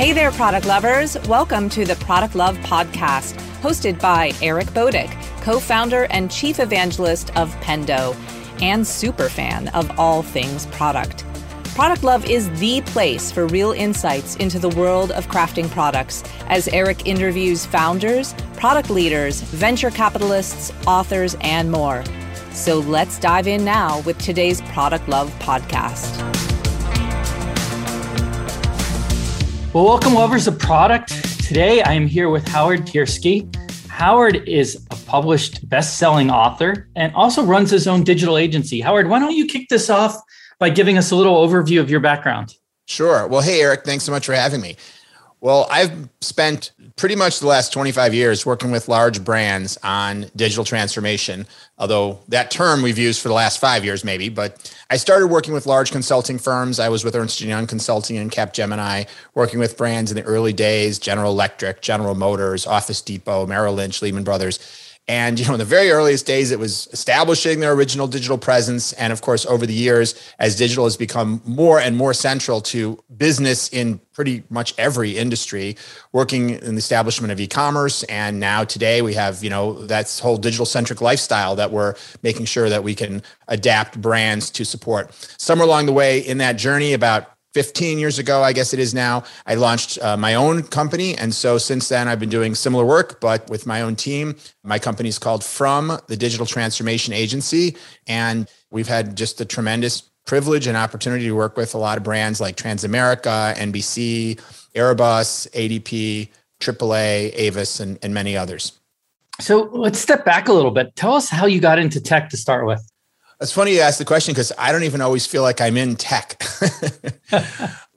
Hey there, product lovers. Welcome to the Product Love Podcast, hosted by Eric Boduch, co founder and chief evangelist of Pendo, and super fan of all things product. Product Love is the place for real insights into the world of crafting products as Eric interviews founders, product leaders, venture capitalists, authors, and more. So let's dive in now with today's Product Love podcast. Well, welcome, lovers of product. Today I am here with Howard Tiersky. Howard is a published best selling author and also runs his own digital agency. Howard, why don't you kick this off by giving us a little overview of your background? Sure. Well, hey, Eric, thanks so much for having me. Well, I've spent pretty much the last 25 years working with large brands on digital transformation, although that term we've used for the last five years, maybe. But I started working with large consulting firms. I was with Ernst & Young Consulting and Capgemini, working with brands in the early days, General Electric, General Motors, Office Depot, Merrill Lynch, Lehman Brothers. And you know, in the very earliest days, it was establishing their original digital presence. And of course, over the years, as digital has become more and more central to business in pretty much every industry, working in the establishment of e-commerce. And now today we have, you know, that's whole digital centric lifestyle that we're making sure that we can adapt brands to support. Somewhere along the way in that journey, about 15 years ago, I guess it is now, I launched uh, my own company. And so since then, I've been doing similar work, but with my own team. My company is called From the Digital Transformation Agency. And we've had just a tremendous privilege and opportunity to work with a lot of brands like Transamerica, NBC, Airbus, ADP, AAA, Avis, and, and many others. So let's step back a little bit. Tell us how you got into tech to start with. It's funny you ask the question because I don't even always feel like I'm in tech.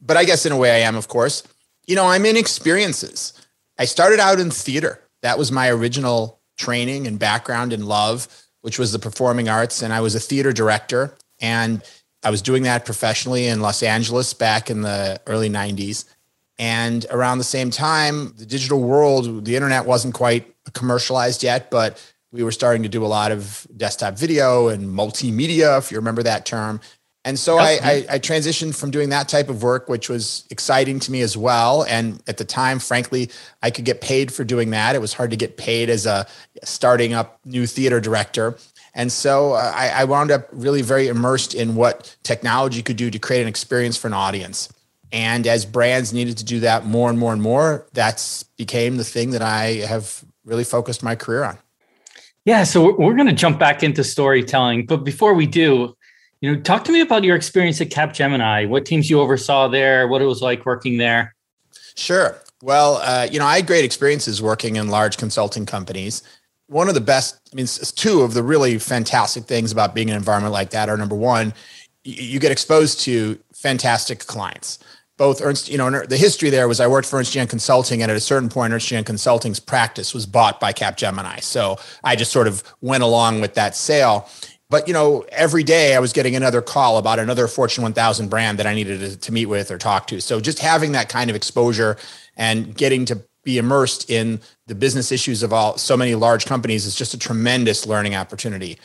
but I guess in a way I am, of course. You know, I'm in experiences. I started out in theater. That was my original training and background and love, which was the performing arts. And I was a theater director. And I was doing that professionally in Los Angeles back in the early 90s. And around the same time, the digital world, the internet wasn't quite commercialized yet, but we were starting to do a lot of desktop video and multimedia, if you remember that term. And so I, I, I, transitioned from doing that type of work, which was exciting to me as well. And at the time, frankly, I could get paid for doing that. It was hard to get paid as a starting up new theater director. And so uh, I, I wound up really very immersed in what technology could do to create an experience for an audience. And as brands needed to do that more and more and more, that's became the thing that I have really focused my career on. Yeah, so we're, going to jump back into storytelling, but before we do, you know, talk to me about your experience at Capgemini. What teams you oversaw there? What it was like working there? Sure. Well, uh, you know, I had great experiences working in large consulting companies. One of the best, I mean, two of the really fantastic things about being in an environment like that are number one, you get exposed to fantastic clients both Ernst, you know, the history there was I worked for Ernst Young Consulting, and at a certain point, Ernst Young Consulting's practice was bought by Capgemini. So I just sort of went along with that sale. But you know, every day I was getting another call about another Fortune 1000 brand that I needed to, to meet with or talk to. So just having that kind of exposure and getting to be immersed in the business issues of all so many large companies is just a tremendous learning opportunity.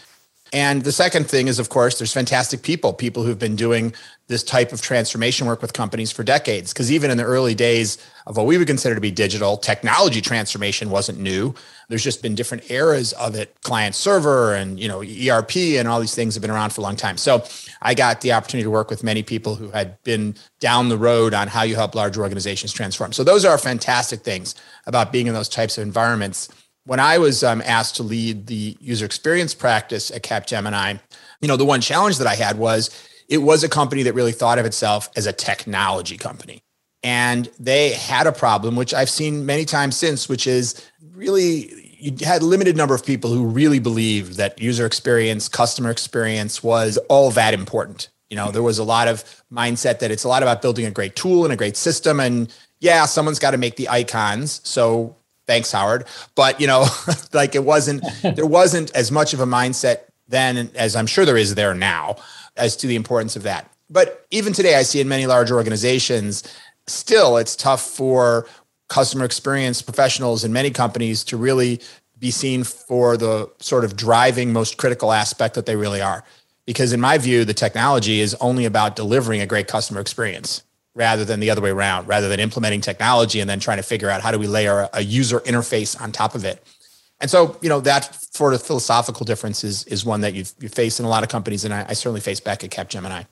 And the second thing is, of course, there's fantastic people, people who've been doing this type of transformation work with companies for decades. Because even in the early days of what we would consider to be digital, technology transformation wasn't new. There's just been different eras of it, client server and you know ERP and all these things have been around for a long time. So I got the opportunity to work with many people who had been down the road on how you help large organizations transform. So those are fantastic things about being in those types of environments when I was um, asked to lead the user experience practice at Capgemini, you know, the one challenge that I had was it was a company that really thought of itself as a technology company. And they had a problem, which I've seen many times since, which is really you had a limited number of people who really believed that user experience, customer experience was all that important. You know, there was a lot of mindset that it's a lot about building a great tool and a great system. And yeah, someone's got to make the icons. So thanks howard. But you know like it wasn't there wasn't as much of a mindset then as i'm sure there is there now as to the importance of that. But even today i see in many large organizations still it's tough for customer experience professionals in many companies to really be seen for the sort of driving most critical aspect that they really are. Because in my view the technology is only about delivering a great customer experience rather than the other way around, rather than implementing technology and then trying to figure out how do we layer a user interface on top of it. And so, you know, that sort of philosophical difference is, is one that you've, you face in a lot of companies. And I, I certainly face back at Capgemini.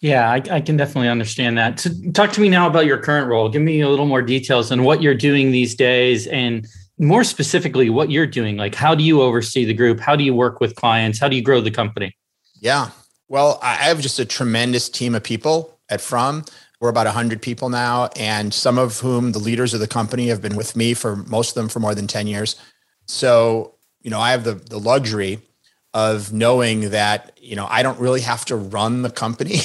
Yeah, I, I, can definitely understand that. So talk to me now about your current role. Give me a little more details on what you're doing these days and more specifically what you're doing. Like, how do you oversee the group? How do you work with clients? How do you grow the company? Yeah. Well, I have just a tremendous team of people at From. We're about 100 people now, and some of whom the leaders of the company have been with me for most of them for more than 10 years. So, you know, I have the, the luxury of knowing that you know I don't really have to run the company.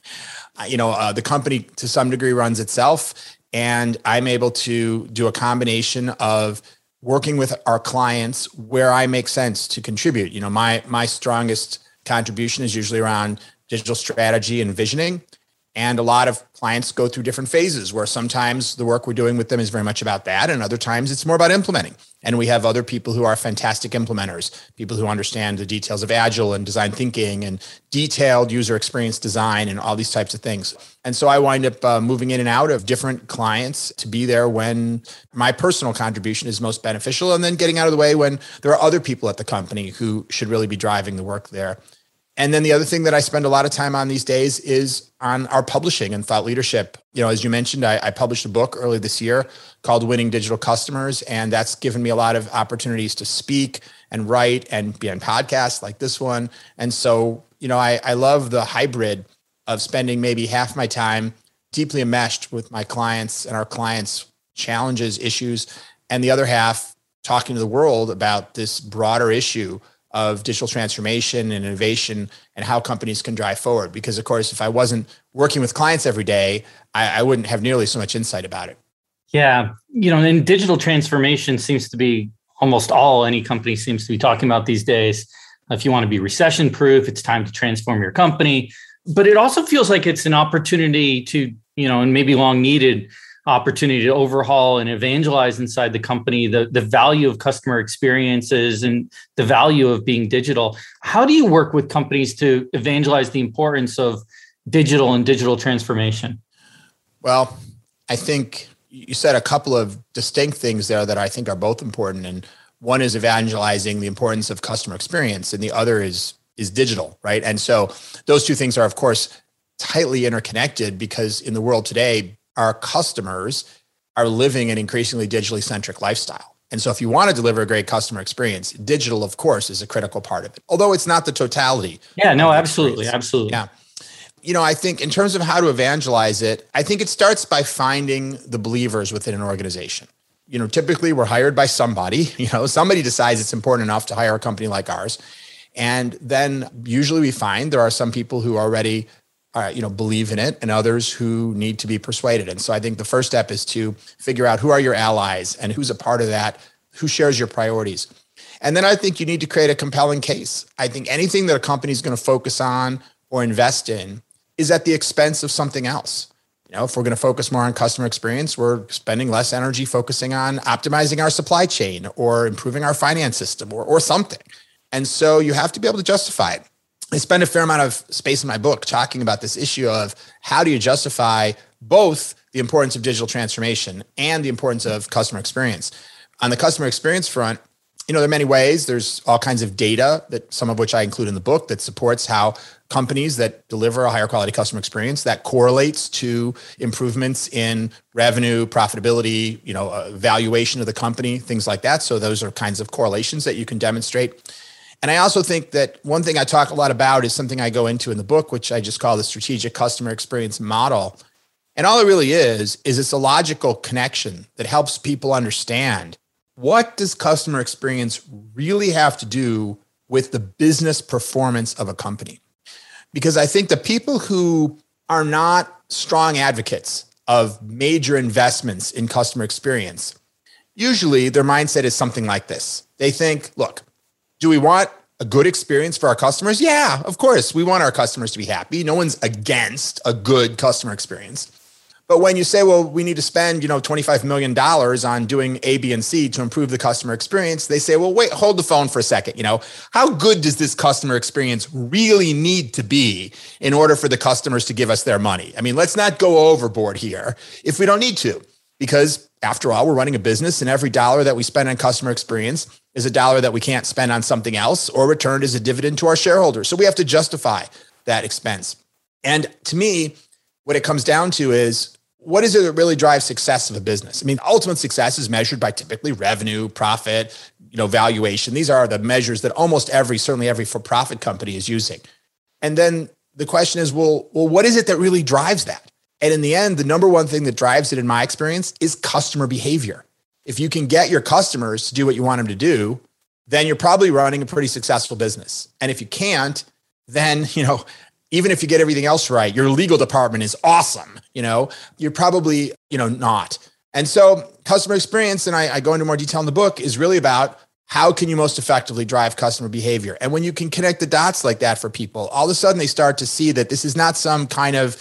you know, uh, the company to some degree runs itself, and I'm able to do a combination of working with our clients where I make sense to contribute. You know, my my strongest contribution is usually around digital strategy and visioning. And a lot of clients go through different phases where sometimes the work we're doing with them is very much about that, and other times it's more about implementing. And we have other people who are fantastic implementers, people who understand the details of agile and design thinking and detailed user experience design and all these types of things. And so I wind up uh, moving in and out of different clients to be there when my personal contribution is most beneficial, and then getting out of the way when there are other people at the company who should really be driving the work there. And then the other thing that I spend a lot of time on these days is on our publishing and thought leadership. You know, as you mentioned, I, I, published a book early this year called Winning Digital Customers, and that's given me a lot of opportunities to speak and write and be on podcasts like this one. And so, you know, I, I love the hybrid of spending maybe half my time deeply enmeshed with my clients and our clients' challenges, issues, and the other half talking to the world about this broader issue of digital transformation and innovation and how companies can drive forward. Because, of course, if I wasn't working with clients every day, I, I wouldn't have nearly so much insight about it. Yeah. You know, and digital transformation seems to be almost all any company seems to be talking about these days. If you want to be recession proof, it's time to transform your company. But it also feels like it's an opportunity to, you know, and maybe long needed opportunity to overhaul and evangelize inside the company the, the value of customer experiences and the value of being digital. How do you work with companies to evangelize the importance of digital and digital transformation? Well i think you said a couple of distinct things there that i think are both important and one is evangelizing the importance of customer experience and the other is is digital right? And so those two things are of course tightly interconnected because in the world today our customers are living an increasingly digitally centric lifestyle. And so, if you want to deliver a great customer experience, digital, of course, is a critical part of it, although it's not the totality. Yeah, no, absolutely. Absolutely. Yeah. You know, I think in terms of how to evangelize it, I think it starts by finding the believers within an organization. You know, typically we're hired by somebody, you know, somebody decides it's important enough to hire a company like ours. And then usually we find there are some people who already uh, you know believe in it and others who need to be persuaded. And so i think the first step is to figure out who are your allies and who's a part of that who shares your priorities. And then i think you need to create a compelling case. I think anything that a company is going to focus on or invest in is at the expense of something else. You know if we're going to focus more on customer experience we're spending less energy focusing on optimizing our supply chain or improving our finance system or, or something. And so you have to be able to justify it I spend a fair amount of space in my book talking about this issue of how do you justify both the importance of digital transformation and the importance of customer experience. On the customer experience front, you know, there are many ways. There's all kinds of data that some of which I include in the book that supports how companies that deliver a higher quality customer experience that correlates to improvements in revenue, profitability, you know, uh, valuation of the company, things like that. So those are kinds of correlations that you can demonstrate. And I also think that one thing I talk a lot about is something I go into in the book, which I just call the strategic customer experience model. And all it really is, is it's a logical connection that helps people understand what does customer experience really have to do with the business performance of a company? Because I think the people who are not strong advocates of major investments in customer experience, usually their mindset is something like this. They think, look, do we want a good experience for our customers? Yeah, of course. We want our customers to be happy. No one's against a good customer experience. But when you say, well, we need to spend, you know, $25 million on doing A, B, and C to improve the customer experience, they say, well, wait, hold the phone for a second. You know, how good does this customer experience really need to be in order for the customers to give us their money? I mean, let's not go overboard here if we don't need to, because after all, we're running a business and every dollar that we spend on customer experience is a dollar that we can't spend on something else or returned as a dividend to our shareholders. So we have to justify that expense. And to me, what it comes down to is what is it that really drives success of a business? I mean, ultimate success is measured by typically revenue, profit, you know, valuation. These are the measures that almost every, certainly every for-profit company is using. And then the question is, well, well, what is it that really drives that? And in the end, the number one thing that drives it, in my experience, is customer behavior. If you can get your customers to do what you want them to do, then you're probably running a pretty successful business. And if you can't, then you know even if you get everything else right, your legal department is awesome. You know, you're probably, you know, not. And so customer experience, and I, I, go into more detail in the book, is really about how can you most effectively drive customer behavior. And when you can connect the dots like that for people, all of a sudden they start to see that this is not some kind of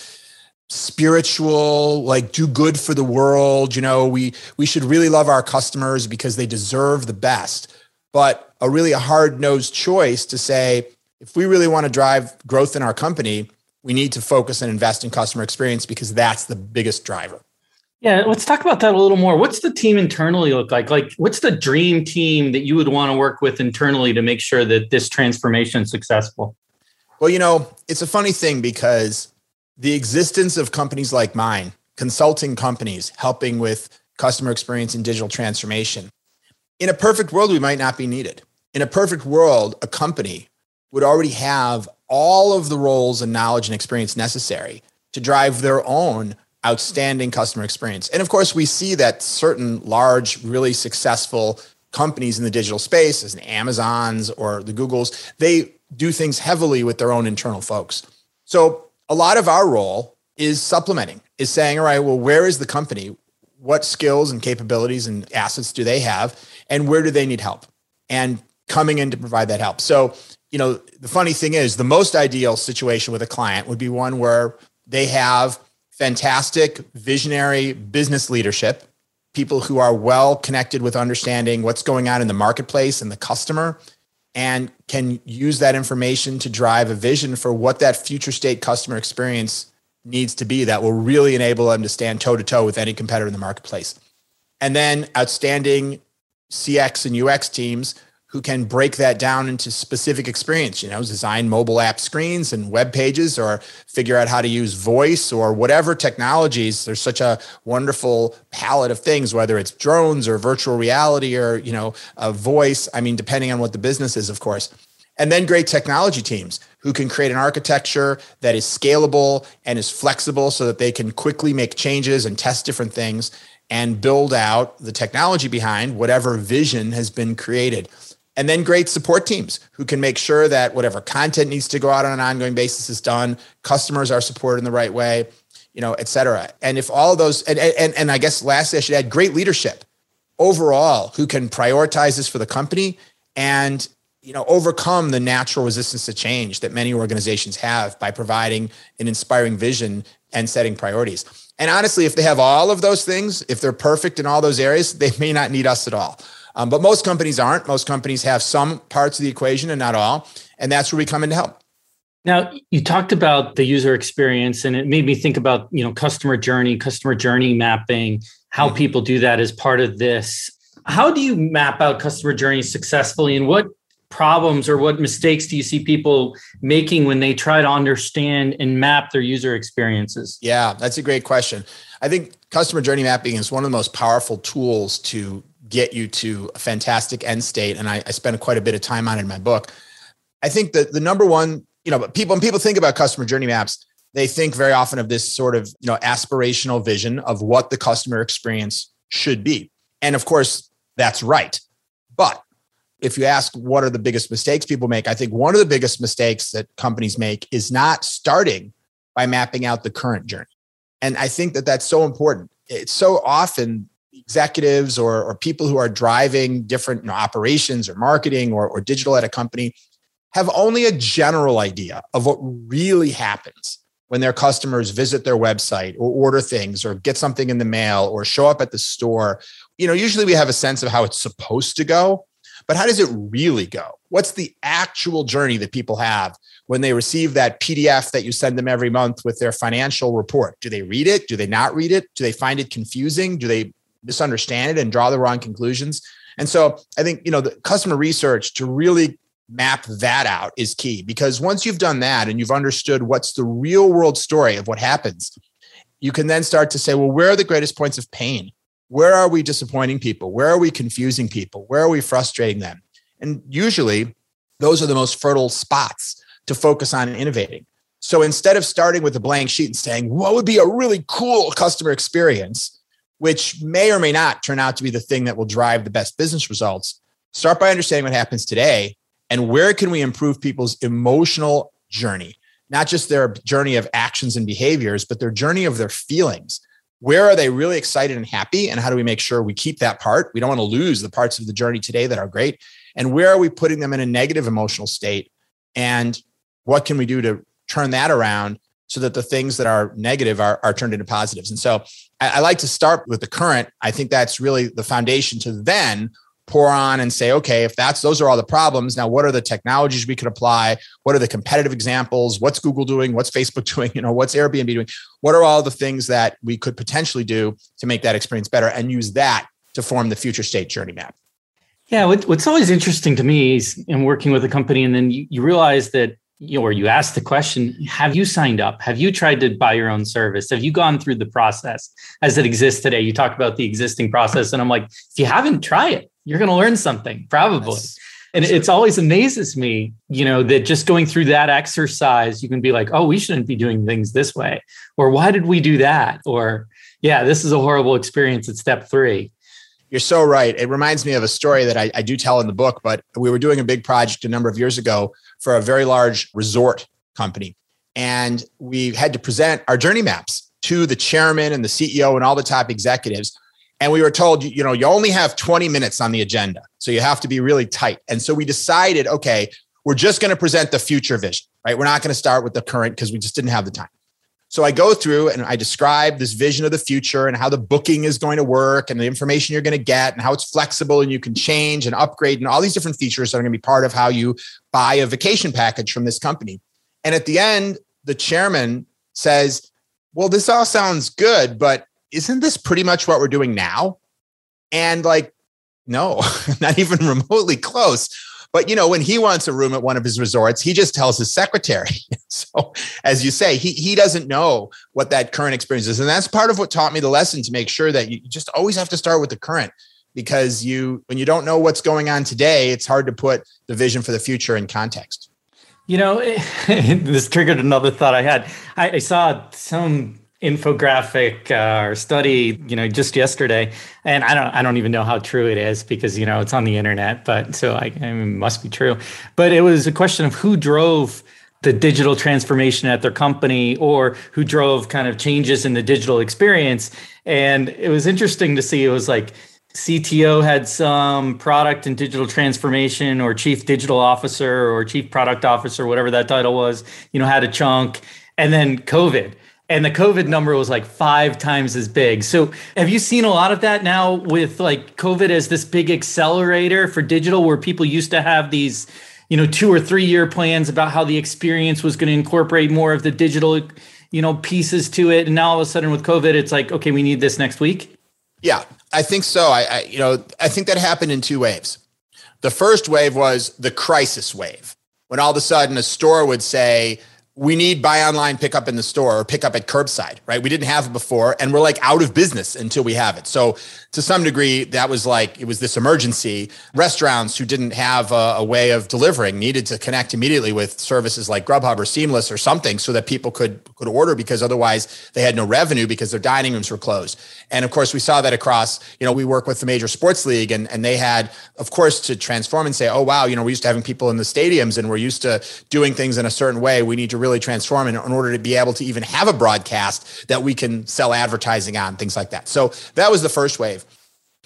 spiritual like do good for the world you know we we should really love our customers because they deserve the best but a really a hard-nosed choice to say if we really want to drive growth in our company, we need to focus and invest in customer experience because that's the biggest driver. Yeah, let's talk about that a little more. What's the team internally look like? Like, what's the dream team that you would want to work with internally to make sure that this transformation is successful? Well, you know, it's a funny thing because the existence of companies like mine, consulting companies helping with customer experience and digital transformation, in a perfect world, we might not be needed. In a perfect world, a company would already have all of the roles and knowledge and experience necessary to drive their own outstanding customer experience. And of course, we see that certain large, really successful companies in the digital space, as Amazons or the Googles, they do things heavily with their own internal folks. So a lot of our role is supplementing, is saying, all right, well, where is the company? What skills and capabilities and assets do they have? And where do they need help? And coming in to provide that help. So you know, the funny thing is, the most ideal situation with a client would be one where they have fantastic visionary business leadership, people who are well connected with understanding what's going on in the marketplace and the customer, and can use that information to drive a vision for what that future state customer experience needs to be that will really enable them to stand toe to toe with any competitor in the marketplace. And then outstanding CX and UX teams who can break that down into specific experience, you know, design mobile app screens and web pages or figure out how to use voice or whatever technologies. There's such a wonderful palette of things, whether it's drones or virtual reality or, you know, a voice. I mean, depending on what the business is, of course. And then great technology teams who can create an architecture that is scalable and is flexible so that they can quickly make changes and test different things and build out the technology behind whatever vision has been created and then great support teams who can make sure that whatever content needs to go out on an ongoing basis is done customers are supported in the right way you know et cetera. And if all those and and, and i guess lastly i should add great leadership overall who can prioritize this for the company and you know overcome the natural resistance to change that many organizations have by providing an inspiring vision and setting priorities. And honestly if they have all of those things if they're perfect in all those areas they may not need us at all um, but most companies aren't. Most companies have some parts of the equation and not all. And that's where we come in to help. Now, you talked about the user experience, and it made me think about you know customer journey, customer journey mapping, how mm-hmm. people do that as part of this. How do you map out customer journeys successfully, and what problems or what mistakes do you see people making when they try to understand and map their user experiences? Yeah, that's a great question. I think customer journey mapping is one of the most powerful tools to get you to a fantastic end state. And I, I spent quite a bit of time on it in my book. I think that the number one, you know, people when people think about customer journey maps, they think very often of this sort of, you know, aspirational vision of what the customer experience should be. And of course, that's right. But if you ask what are the biggest mistakes people make, I think one of the biggest mistakes that companies make is not starting by mapping out the current journey. And I think that that's so important. It's so often executives or, or people who are driving different you know, operations or marketing or, or digital at a company have only a general idea of what really happens when their customers visit their website or order things or get something in the mail or show up at the store, you know, usually we have a sense of how it's supposed to go, but how does it really go? What's the actual journey that people have when they receive that PDF that you send them every month with their financial report? Do they read it? Do they not read it? Do they find it confusing? Do they misunderstand it and draw the wrong conclusions? And so I think, you know, the customer research to really map that out is key because once you've done that and you've understood what's the real world story of what happens, you can then start to say, well, where are the greatest points of pain? Where are we disappointing people? Where are we confusing people? Where are we frustrating them? And usually those are the most fertile spots to focus on innovating. So instead of starting with a blank sheet and saying, what would be a really cool customer experience, which may or may not turn out to be the thing that will drive the best business results, start by understanding what happens today and where can we improve people's emotional journey. Not just their journey of actions and behaviors but their journey of their feelings. Where are they really excited and happy and how do we make sure we keep that part? We don't want to lose the parts of the journey today that are great. And where are we putting them in a negative emotional state? And what can we do to turn that around so that the things that are negative are, are turned into positives and so I, I like to start with the current i think that's really the foundation to then pour on and say, okay, if that's those are all the problems, now what are the technologies we could apply? What are the competitive examples? What's Google doing? What's Facebook doing? You know, what's Airbnb doing? What are all the things that we could potentially do to make that experience better and use that to form the future state journey map? Yeah, what's always interesting to me is in working with a company, and then you, you realize that or you ask the question, have you signed up? Have you tried to buy your own service? Have you gone through the process as it exists today? You talk about the existing process, and I'm like, if you haven't, try it. You're going to learn something, probably. That's and true. it's always amazes me, you know, that just going through that exercise, you can be like, oh, we shouldn't be doing things this way. Or why did we do that? Or, yeah, this is a horrible experience at step three. You're so right. It reminds me of a story that I, I do tell in the book, but we were doing a big project a number of years ago for a very large resort company. And we had to present our journey maps to the chairman and the CEO and all the top executives. And we were told, you know, you only have 20 minutes on the agenda. So you have to be really tight. And so we decided, okay, we're just going to present the future vision, right? We're not going to start with the current because we just didn't have the time. So I go through and I describe this vision of the future and how the booking is going to work and the information you're going to get and how it's flexible and you can change and upgrade and all these different features that are going to be part of how you buy a vacation package from this company. And at the end, the chairman says, Well, this all sounds good, but isn't this pretty much what we're doing now? And like, no, not even remotely close. But you know, when he wants a room at one of his resorts, he just tells his secretary. so, as you say, he he doesn't know what that current experience is, and that's part of what taught me the lesson to make sure that you just always have to start with the current because you when you don't know what's going on today, it's hard to put the vision for the future in context. You know, this triggered another thought I had. I, I saw some infographic uh, or study you know just yesterday. And i don't i don't even know how true it is because you know it's on the internet but so i, I mean, it must be true. But it was a question of who drove the digital transformation at their company or who drove kind of changes in the digital experience. And it was interesting to see it was like CTO had some product and digital transformation or chief digital officer or chief product officer whatever that title was you know had a chunk. And then covid and the COVID number was like five times as big. So, have you seen a lot of that now with like COVID as this big accelerator for digital, where people used to have these, you know, two or three year plans about how the experience was going to incorporate more of the digital, you know, pieces to it, and now all of a sudden with COVID, it's like, okay, we need this next week. Yeah, I think so. I, I you know, I think that happened in two waves. The first wave was the crisis wave, when all of a sudden a store would say we need buy online, pick up in the store or pick up at curbside, right? We didn't have it before and we're like out of business until we have it. So to some degree, that was like, it was this emergency. Restaurants who didn't have a, a way of delivering needed to connect immediately with services like Grubhub or Seamless or something so that people could, could order because otherwise they had no revenue because their dining rooms were closed. And of course, we saw that across, you know, we work with the major sports league and, and they had, of course, to transform and say, oh, wow, you know, we're used to having people in the stadiums and we're used to doing things in a certain way. We need to really transform in, in order to be able to even have a broadcast that we can sell advertising on, things like that. So that was the first wave.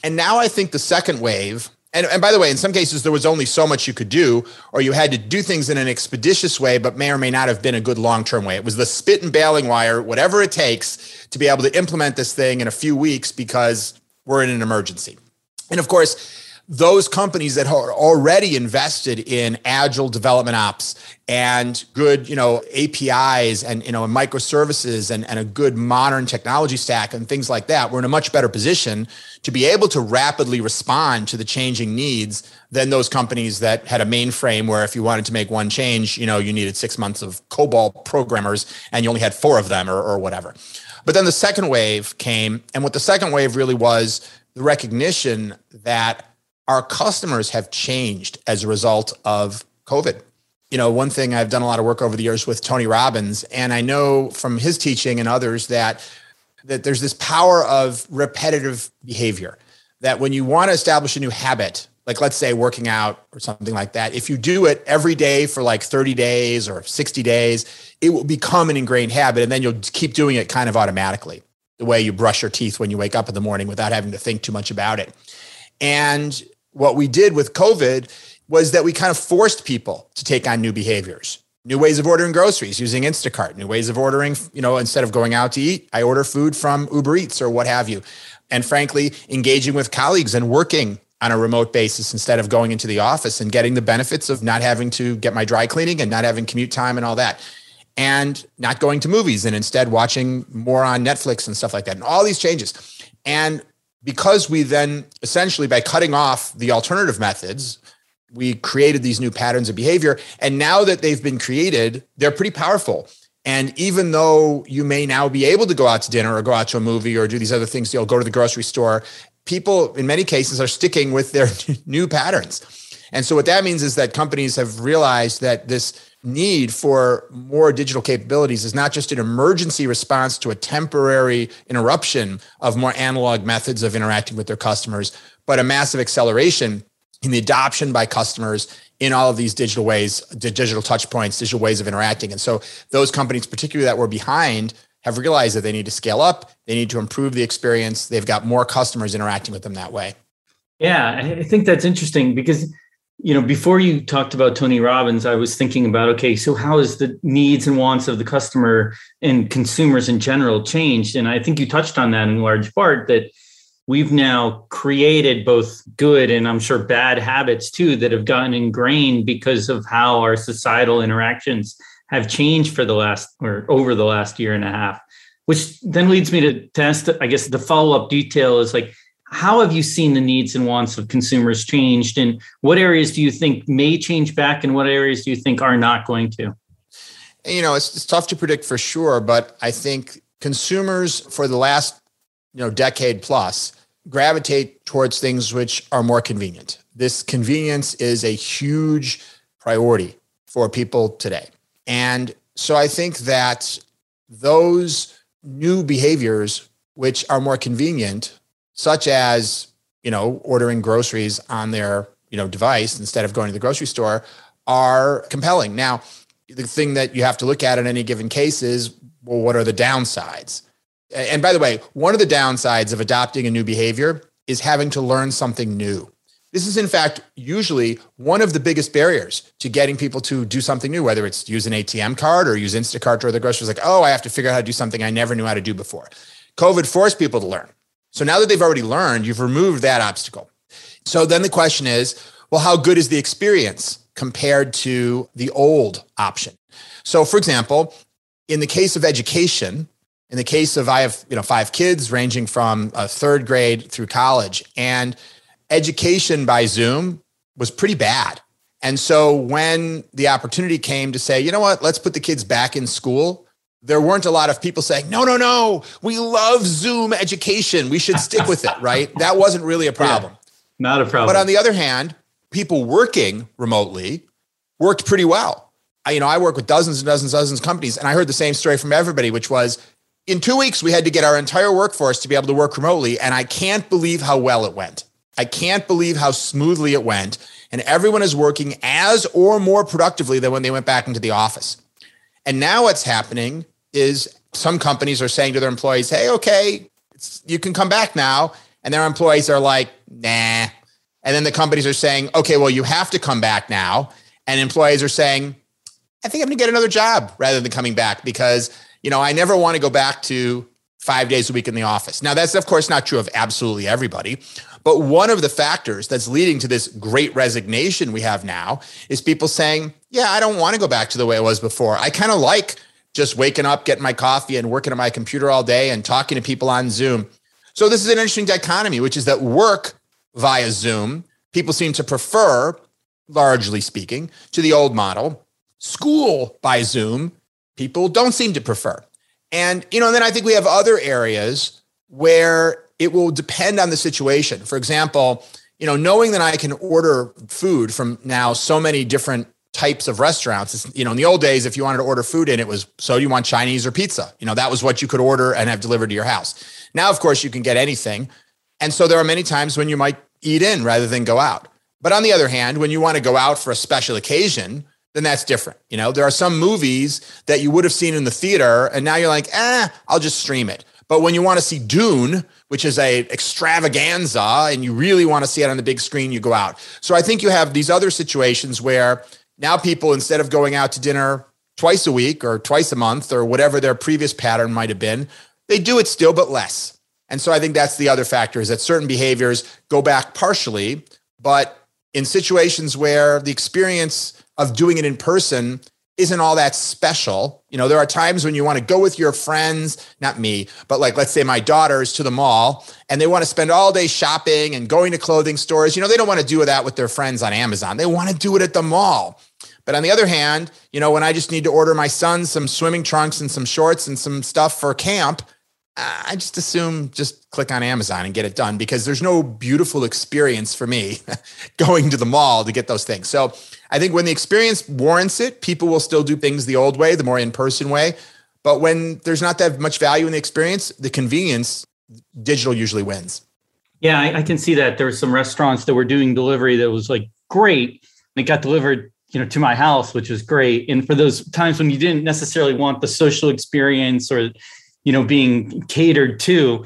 And now I think the second wave, And, and by the way, in some cases, there was only so much you could do, or you had to do things in an expeditious way, but may or may not have been a good long term way. It was the spit and baling wire, whatever it takes to be able to implement this thing in a few weeks because we're in an emergency. And of course, those companies that are already invested in agile development ops and good, you know, APIs and you know microservices and, and a good modern technology stack and things like that, we're in a much better position to be able to rapidly respond to the changing needs than those companies that had a mainframe where if you wanted to make one change, you know, you needed six months of COBOL programmers and you only had four of them or, or whatever. But then the second wave came, and what the second wave really was the recognition that our customers have changed as a result of COVID. You know, one thing I've done a lot of work over the years with Tony Robbins, and I know from his teaching and others that that there's this power of repetitive behavior. That when you want to establish a new habit, like let's say working out or something like that, if you do it every day for like 30 days or 60 days, it will become an ingrained habit, and then you'll keep doing it kind of automatically. The way you brush your teeth when you wake up in the morning without having to think too much about it. And what we did with COVID was that we kind of forced people to take on new behaviors, new ways of ordering groceries using Instacart, new ways of ordering, you know, instead of going out to eat, I order food from Uber Eats or what have you. And frankly, engaging with colleagues and working on a remote basis instead of going into the office and getting the benefits of not having to get my dry cleaning and not having commute time and all that. And not going to movies and instead watching more on Netflix and stuff like that. And all these changes. And because we then essentially by cutting off the alternative methods we created these new patterns of behavior. And now that they've been created they're pretty powerful. And even though you may now be able to go out to dinner or go out to a movie or do these other things you'll go to the grocery store people in many cases are sticking with their new patterns. And so what that means is that companies have realized that this need for more digital capabilities is not just an emergency response to a temporary interruption of more analog methods of interacting with their customers, but a massive acceleration in the adoption by customers in all of these digital ways, digital touch points, digital ways of interacting. And so those companies, particularly that were behind, have realized that they need to scale up, they need to improve the experience. They've got more customers interacting with them that way. Yeah, I think that's interesting because you know, before you talked about Tony Robbins, I was thinking about okay, so how has the needs and wants of the customer and consumers in general changed? And I think you touched on that in large part that we've now created both good and I'm sure bad habits too that have gotten ingrained because of how our societal interactions have changed for the last or over the last year and a half. Which then leads me to test, I guess the follow up detail is like, how have you seen the needs and wants of consumers changed and what areas do you think may change back and what areas do you think are not going to? You know it's, it's tough to predict for sure but i think consumers for the last you know decade plus gravitate towards things which are more convenient. This convenience is a huge priority for people today. And so i think that those new behaviors which are more convenient such as you know ordering groceries on their you know device instead of going to the grocery store are compelling. Now the thing that you have to look at in any given case is well what are the downsides? And by the way one of the downsides of adopting a new behavior is having to learn something new. This is in fact usually one of the biggest barriers to getting people to do something new whether it's use an atm card or use instacart or the groceries. Like oh i have to figure out how to do something i never knew how to do before. Covid forced people to learn so now that they've already learned, you've removed that obstacle. So then the question is, well, how good is the experience compared to the old option? So for example, in the case of education, in the case of I have, you know, five kids ranging from a third grade through college and education by Zoom was pretty bad. And so when the opportunity came to say, you know what, let's put the kids back in school, there weren't a lot of people saying, no, no, no, we love Zoom education. We should stick with it, right? That wasn't really a problem. Yeah, not a problem. But on the other hand, people working remotely worked pretty well. I, you know, I work with dozens and dozens and dozens of companies, and I heard the same story from everybody, which was in two weeks, we had to get our entire workforce to be able to work remotely. And I can't believe how well it went. I can't believe how smoothly it went. And everyone is working as or more productively than when they went back into the office. And now what's happening is some companies are saying to their employees, hey, okay, you can come back now. And their employees are like, nah. And then the companies are saying, okay, well, you have to come back now. And employees are saying, I think I'm going to get another job rather than coming back because, you know, I never want to go back to five days a week in the office. Now, that's of course not true of absolutely everybody. But one of the factors that's leading to this great resignation we have now is people saying, yeah, I don't want to go back to the way it was before. I kind of like just waking up, getting my coffee, and working at my computer all day and talking to people on Zoom. So, this is an interesting dichotomy, which is that work via Zoom, people seem to prefer, largely speaking, to the old model. School by Zoom, people don't seem to prefer. And, you know, and then I think we have other areas where it will depend on the situation. For example, you know, knowing that I can order food from now so many different types of restaurants. You know, in the old days, if you wanted to order food in, it was so do you want Chinese or pizza. You know, that was what you could order and have delivered to your house. Now, of course, you can get anything. And so there are many times when you might eat in rather than go out. But on the other hand, when you want to go out for a special occasion, then that's different. You know, there are some movies that you would have seen in the theater, and now you're like, eh, I'll just stream it. But when you want to see Dune, which is a extravaganza, and you really want to see it on the big screen, you go out. So I think you have these other situations where now people, instead of going out to dinner twice a week or twice a month or whatever their previous pattern might have been, they do it still, but less. And so I think that's the other factor is that certain behaviors go back partially, but in situations where the experience of doing it in person isn't all that special. You know, there are times when you want to go with your friends, not me, but like let's say my daughters to the mall and they want to spend all day shopping and going to clothing stores. You know, they don't want to do that with their friends on Amazon. They want to do it at the mall. But on the other hand, you know, when I just need to order my son some swimming trunks and some shorts and some stuff for camp, I just assume just click on Amazon and get it done because there's no beautiful experience for me going to the mall to get those things. So I think when the experience warrants it, people will still do things the old way, the more in person way. But when there's not that much value in the experience, the convenience, digital usually wins. Yeah, I, I can see that. There were some restaurants that were doing delivery that was like great. It got delivered you know to my house which was great and for those times when you didn't necessarily want the social experience or you know being catered to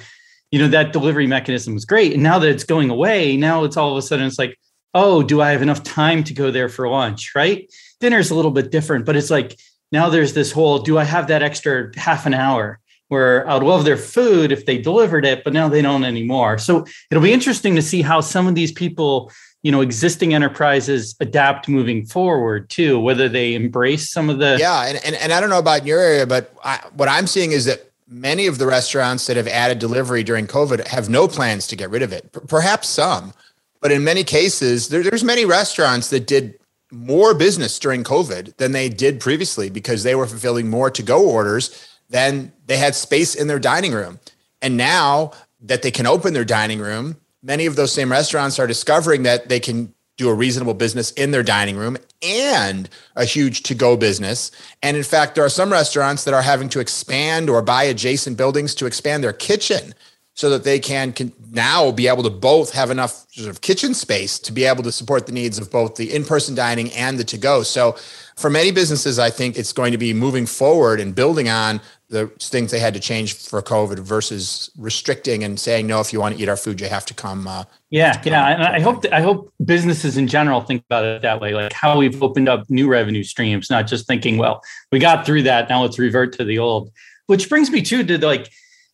you know that delivery mechanism was great and now that it's going away now it's all of a sudden it's like oh, do I have enough time to go there for lunch? Right. Dinner's a little bit different, but it's like now there's this whole do I have that extra half an hour where I would love their food if they delivered it, but now they don't anymore. So it'll be interesting to see how some of these people, you know, existing enterprises adapt moving forward too, whether they embrace some of the. Yeah. And, and, and I don't know about your area, but I, what I'm seeing is that many of the restaurants that have added delivery during COVID have no plans to get rid of it. P- perhaps some, but in many cases, there, there's many restaurants that did more business during COVID than they did previously because they were fulfilling more to go orders than they had space in their dining room. And now that they can open their dining room, many of those same restaurants are discovering that they can do a reasonable business in their dining room and a huge to go business. And in fact, there are some restaurants that are having to expand or buy adjacent buildings to expand their kitchen so that they can, can now be able to both have enough sort of kitchen space to be able to support the needs of both the in-person dining and the to-go. So for many businesses, I think it's going to be moving forward and building on the things they had to change for COVID versus restricting and saying no. If you want to eat our food, you have to come. Uh, yeah, come yeah, and I hope I hope businesses in general think about it that way, like how we've opened up new revenue streams, not just thinking, well, we got through that, now let's revert to the old. Which brings me to to like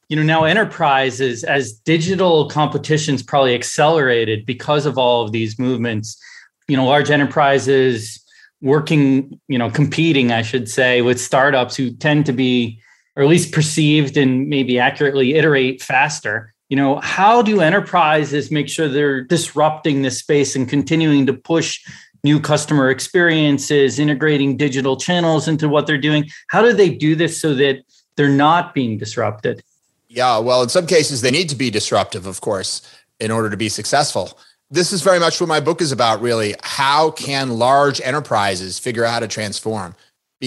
you know now enterprises as digital competitions probably accelerated because of all of these movements you know large enterprises working you know competing i should say with startups who tend to be or at least perceived and maybe accurately iterate faster you know how do enterprises make sure they're disrupting this space and continuing to push new customer experiences integrating digital channels into what they're doing how do they do this so that they're not being disrupted yeah, well, in some cases, they need to be disruptive, of course, in order to be successful. This is very much what my book is about, really. How can large enterprises figure out how to transform?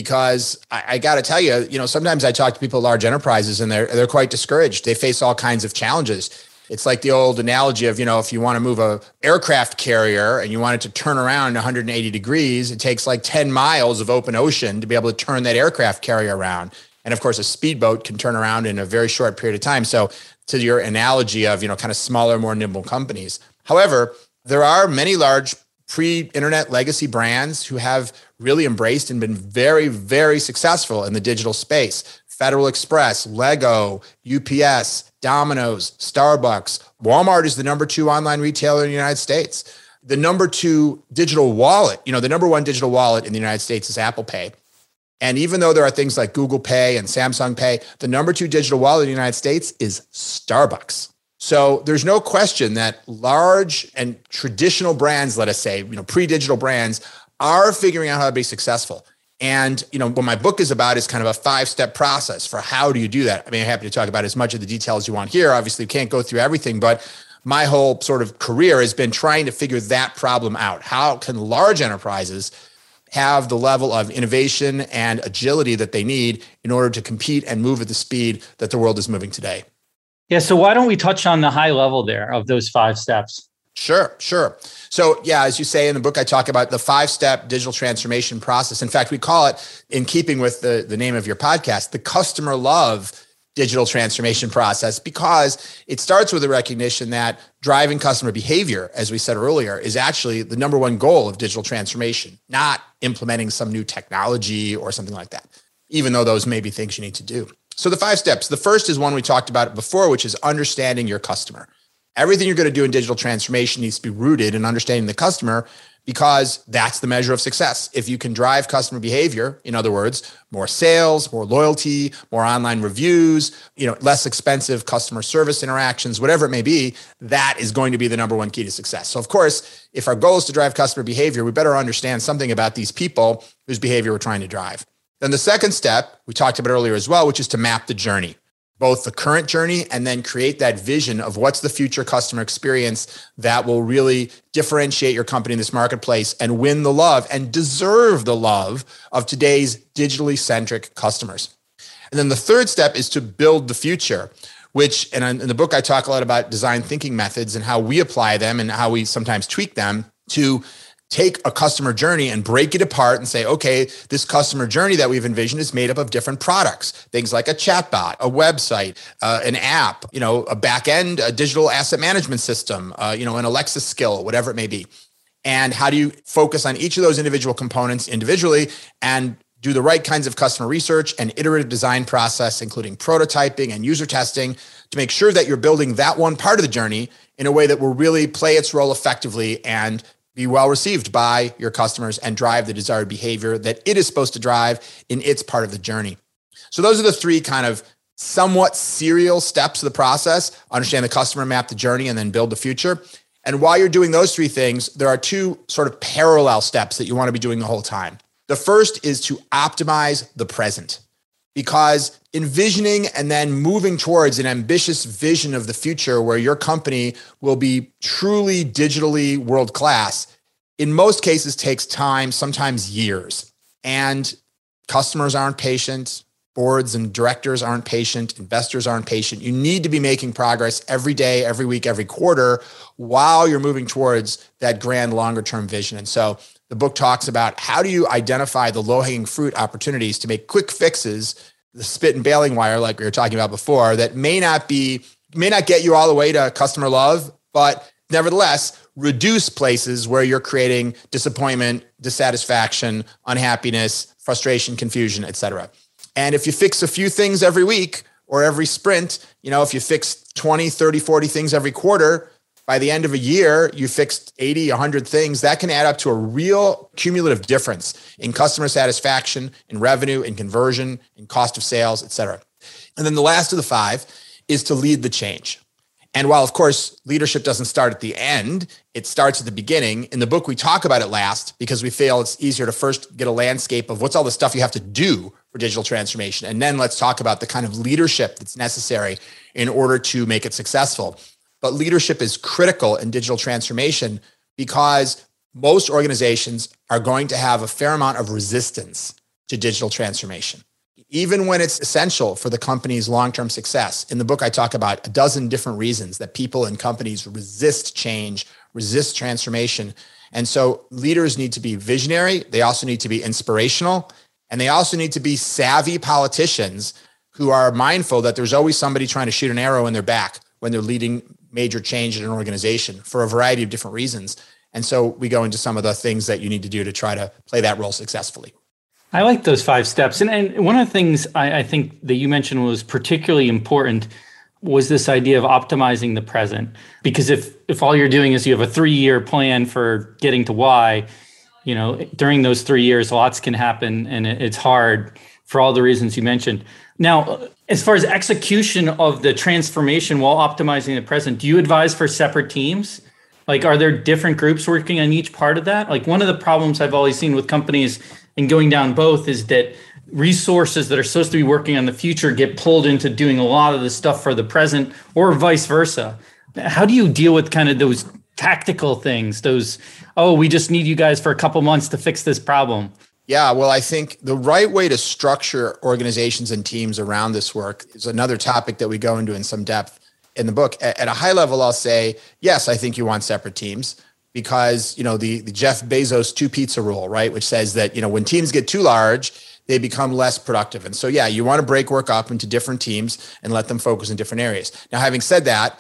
Because I, I got to tell you, you know, sometimes I talk to people, at large enterprises, and they're they're quite discouraged. They face all kinds of challenges. It's like the old analogy of, you know, if you want to move a aircraft carrier and you want it to turn around 180 degrees, it takes like 10 miles of open ocean to be able to turn that aircraft carrier around. And of course, a speedboat can turn around in a very short period of time. So, to your analogy of, you know, kind of smaller, more nimble companies. However, there are many large pre-internet legacy brands who have really embraced and been very, very successful in the digital space. Federal Express, Lego, UPS, Domino's, Starbucks. Walmart is the number two online retailer in the United States. The number two digital wallet, you know, the number one digital wallet in the United States is Apple Pay. And even though there are things like Google Pay and Samsung Pay, the number two digital wallet in the United States is Starbucks. So there's no question that large and traditional brands, let us say, you know, pre-digital brands are figuring out how to be successful. And you know what my book is about is kind of a five-step process for how do you do that. I mean, I'm happy to talk about as much of the details you want here. Obviously, you can't go through everything, but my whole sort of career has been trying to figure that problem out. How can large enterprises have the level of innovation and agility that they need in order to compete and move at the speed that the world is moving today? Yeah. So why don't we touch on the high level there of those five steps? Sure, sure. So, yeah, as you say in the book, I talk about the five step digital transformation process. In fact, we call it, in keeping with the, the name of your podcast, the customer love digital transformation process, because it starts with a recognition that driving customer behavior, as we said earlier, is actually the number one goal of digital transformation, not implementing some new technology or something like that, even though those may be things you need to do. So, the five steps the first is one we talked about before, which is understanding your customer everything you're going to do in digital transformation needs to be rooted in understanding the customer because that's the measure of success. If you can drive customer behavior, in other words, more sales, more loyalty, more online reviews, you know, less expensive customer service interactions, whatever it may be, that is going to be the number one key to success. So of course, if our goal is to drive customer behavior, we better understand something about these people whose behavior we're trying to drive. Then the second step, we talked about earlier as well, which is to map the journey both the current journey and then create that vision of what's the future customer experience that will really differentiate your company in this marketplace and win the love and deserve the love of today's digitally centric customers. And then the third step is to build the future, which, and in the book, I talk a lot about design thinking methods and how we apply them and how we sometimes tweak them to take a customer journey and break it apart and say, okay, this customer journey that we've envisioned is made up of different products, things like a chatbot, a website, uh, an app, you know, a back end, a digital asset management system, uh, you know, an Alexa skill, whatever it may be. And how do you focus on each of those individual components individually and do the right kinds of customer research and iterative design process, including prototyping and user testing, to make sure that you're building that one part of the journey in a way that will really play its role effectively and be well received by your customers and drive the desired behavior that it is supposed to drive in its part of the journey. So those are the three kind of somewhat serial steps of the process. Understand the customer, map the journey, and then build the future. And while you're doing those three things, there are two sort of parallel steps that you want to be doing the whole time. The first is to optimize the present because envisioning and then moving towards an ambitious vision of the future where your company will be truly digitally world class in most cases takes time sometimes years. And customers aren't patient. Boards and directors aren't patient. Investors aren't patient. You need to be making progress every day every week every quarter while you're moving towards that grand longer term vision. And so the book talks about how do you identify the low hanging fruit opportunities to make quick fixes, the spit and baling wire, like we were talking about before, that may not be, may not get you all the way to customer love, but nevertheless, reduce places where you're creating disappointment, dissatisfaction, unhappiness, frustration, confusion, etc. And if you fix a few things every week or every sprint, you know, if you fix 20, 30, 40 things every quarter, by the end of a year, you fixed 80, 100 things. That can add up to a real cumulative difference in customer satisfaction, in revenue, in conversion, in cost of sales, et cetera. And then the last of the five is to lead the change. And while, of course, leadership doesn't start at the end, it starts at the beginning. In the book, we talk about it last because we feel it's easier to first get a landscape of what's all the stuff you have to do for digital transformation. And then let's talk about the kind of leadership that's necessary in order to make it successful. But leadership is critical in digital transformation because most organizations are going to have a fair amount of resistance to digital transformation, even when it's essential for the company's long term success. In the book, I talk about a dozen different reasons that people and companies resist change, resist transformation. And so leaders need to be visionary, they also need to be inspirational, and they also need to be savvy politicians who are mindful that there's always somebody trying to shoot an arrow in their back when they're leading major change in an organization for a variety of different reasons. And so we go into some of the things that you need to do to try to play that role successfully. I like those five steps. And, and one of the things I, I think that you mentioned was particularly important was this idea of optimizing the present. Because if if all you're doing is you have a three year plan for getting to Y, you know, during those three years, lots can happen and it's hard for all the reasons you mentioned. Now, as far as execution of the transformation while optimizing the present, do you advise for separate teams? Like, are there different groups working on each part of that? Like, one of the problems I've always seen with companies and going down both is that resources that are supposed to be working on the future get pulled into doing a lot of the stuff for the present or vice versa. How do you deal with kind of those tactical things, those, oh, we just need you guys for a couple months to fix this problem? Yeah, well, I think the right way to structure organizations and teams around this work is another topic that we go into in some depth in the book. At a high level, I'll say, yes, I think you want separate teams because, you know, the, the Jeff Bezos two pizza rule, right, which says that, you know, when teams get too large, they become less productive. And so, yeah, you want to break work up into different teams and let them focus in different areas. Now, having said that,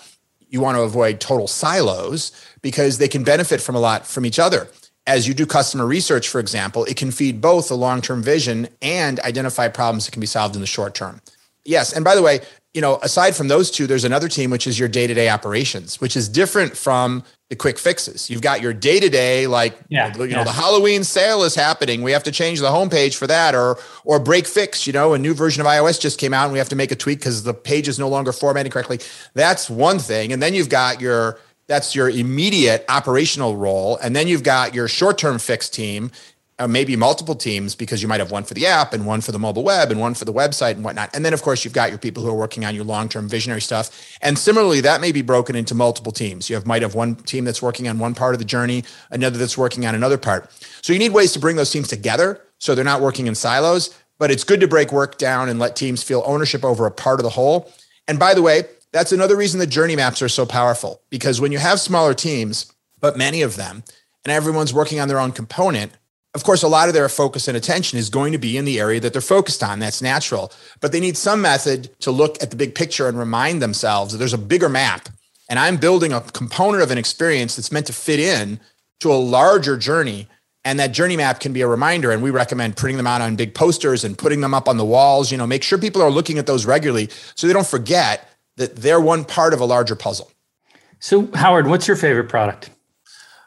you want to avoid total silos because they can benefit from a lot from each other as you do customer research, for example, it can feed both a long term vision and identify problems that can be solved in the short term. Yes. And by the way, you know, aside from those two, there's another team, which is your day to day operations, which is different from the quick fixes. You've got your day to day, like, yeah, you know, yeah. the Halloween sale is happening. We have to change the homepage for that or, or break fix, you know, a new version of iOS just came out and we have to make a tweak because the page is no longer formatted correctly. That's one thing. And then you've got your, that's your immediate operational role. And then you've got your short term fix team, uh, maybe multiple teams, because you might have one for the app and one for the mobile web and one for the website and whatnot. And then, of course, you've got your people who are working on your long term visionary stuff. And similarly, that may be broken into multiple teams. You have, might have one team that's working on one part of the journey, another that's working on another part. So you need ways to bring those teams together so they're not working in silos. But it's good to break work down and let teams feel ownership over a part of the whole. And by the way, that's another reason the journey maps are so powerful because when you have smaller teams, but many of them, and everyone's working on their own component, of course, a lot of their focus and attention is going to be in the area that they're focused on. That's natural. But they need some method to look at the big picture and remind themselves that there's a bigger map. And I'm building a component of an experience that's meant to fit in to a larger journey. And that journey map can be a reminder. And we recommend printing them out on big posters and putting them up on the walls. You know, make sure people are looking at those regularly so they don't forget that they're one part of a larger puzzle. So, Howard, what's your favorite product?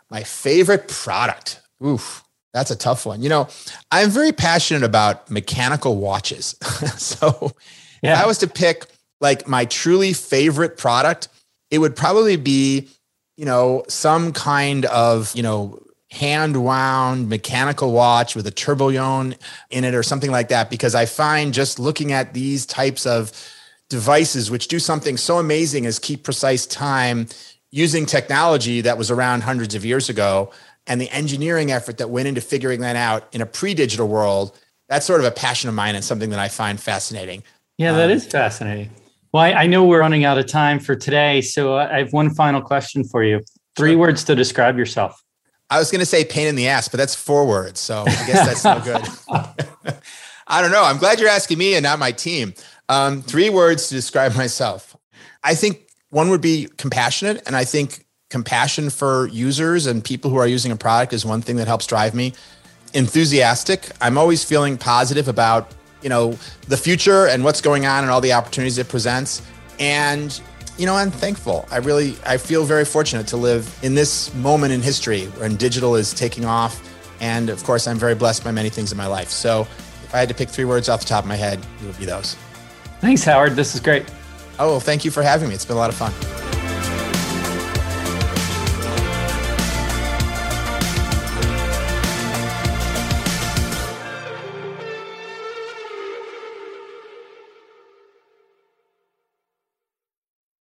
My favorite product. Oof, that's a tough one. You know, I'm very passionate about mechanical watches. so, yeah. if I was to pick like my truly favorite product, it would probably be, you know, some kind of, you know, hand wound mechanical watch with a tourbillon in it or something like that because I find just looking at these types of devices which do something so amazing as keep precise time using technology that was around hundreds of years ago and the engineering effort that went into figuring that out in a pre-digital world that's sort of a passion of mine and something that i find fascinating. Yeah that um, is fascinating. Well I, I, know we're running out of time for today so i have one final question for you. Three sure. words to describe yourself. I was going to say pain in the ass but that's four words so i guess that's no good. I don't know. I'm glad you're asking me and not my team um, three words to describe myself. I think one would be compassionate. And I think compassion for users and people who are using a product is one thing that helps drive me. Enthusiastic. I'm always feeling positive about, you know, the future and what's going on and all the opportunities it presents. And, you know, I'm thankful. I really, I feel very fortunate to live in this moment in history when digital is taking off. And of course, I'm very blessed by many things in my life. So if I had to pick three words off the top of my head, it would be those. Thanks, Howard. This is great. Oh, well, thank you for having me. It's been a lot of fun.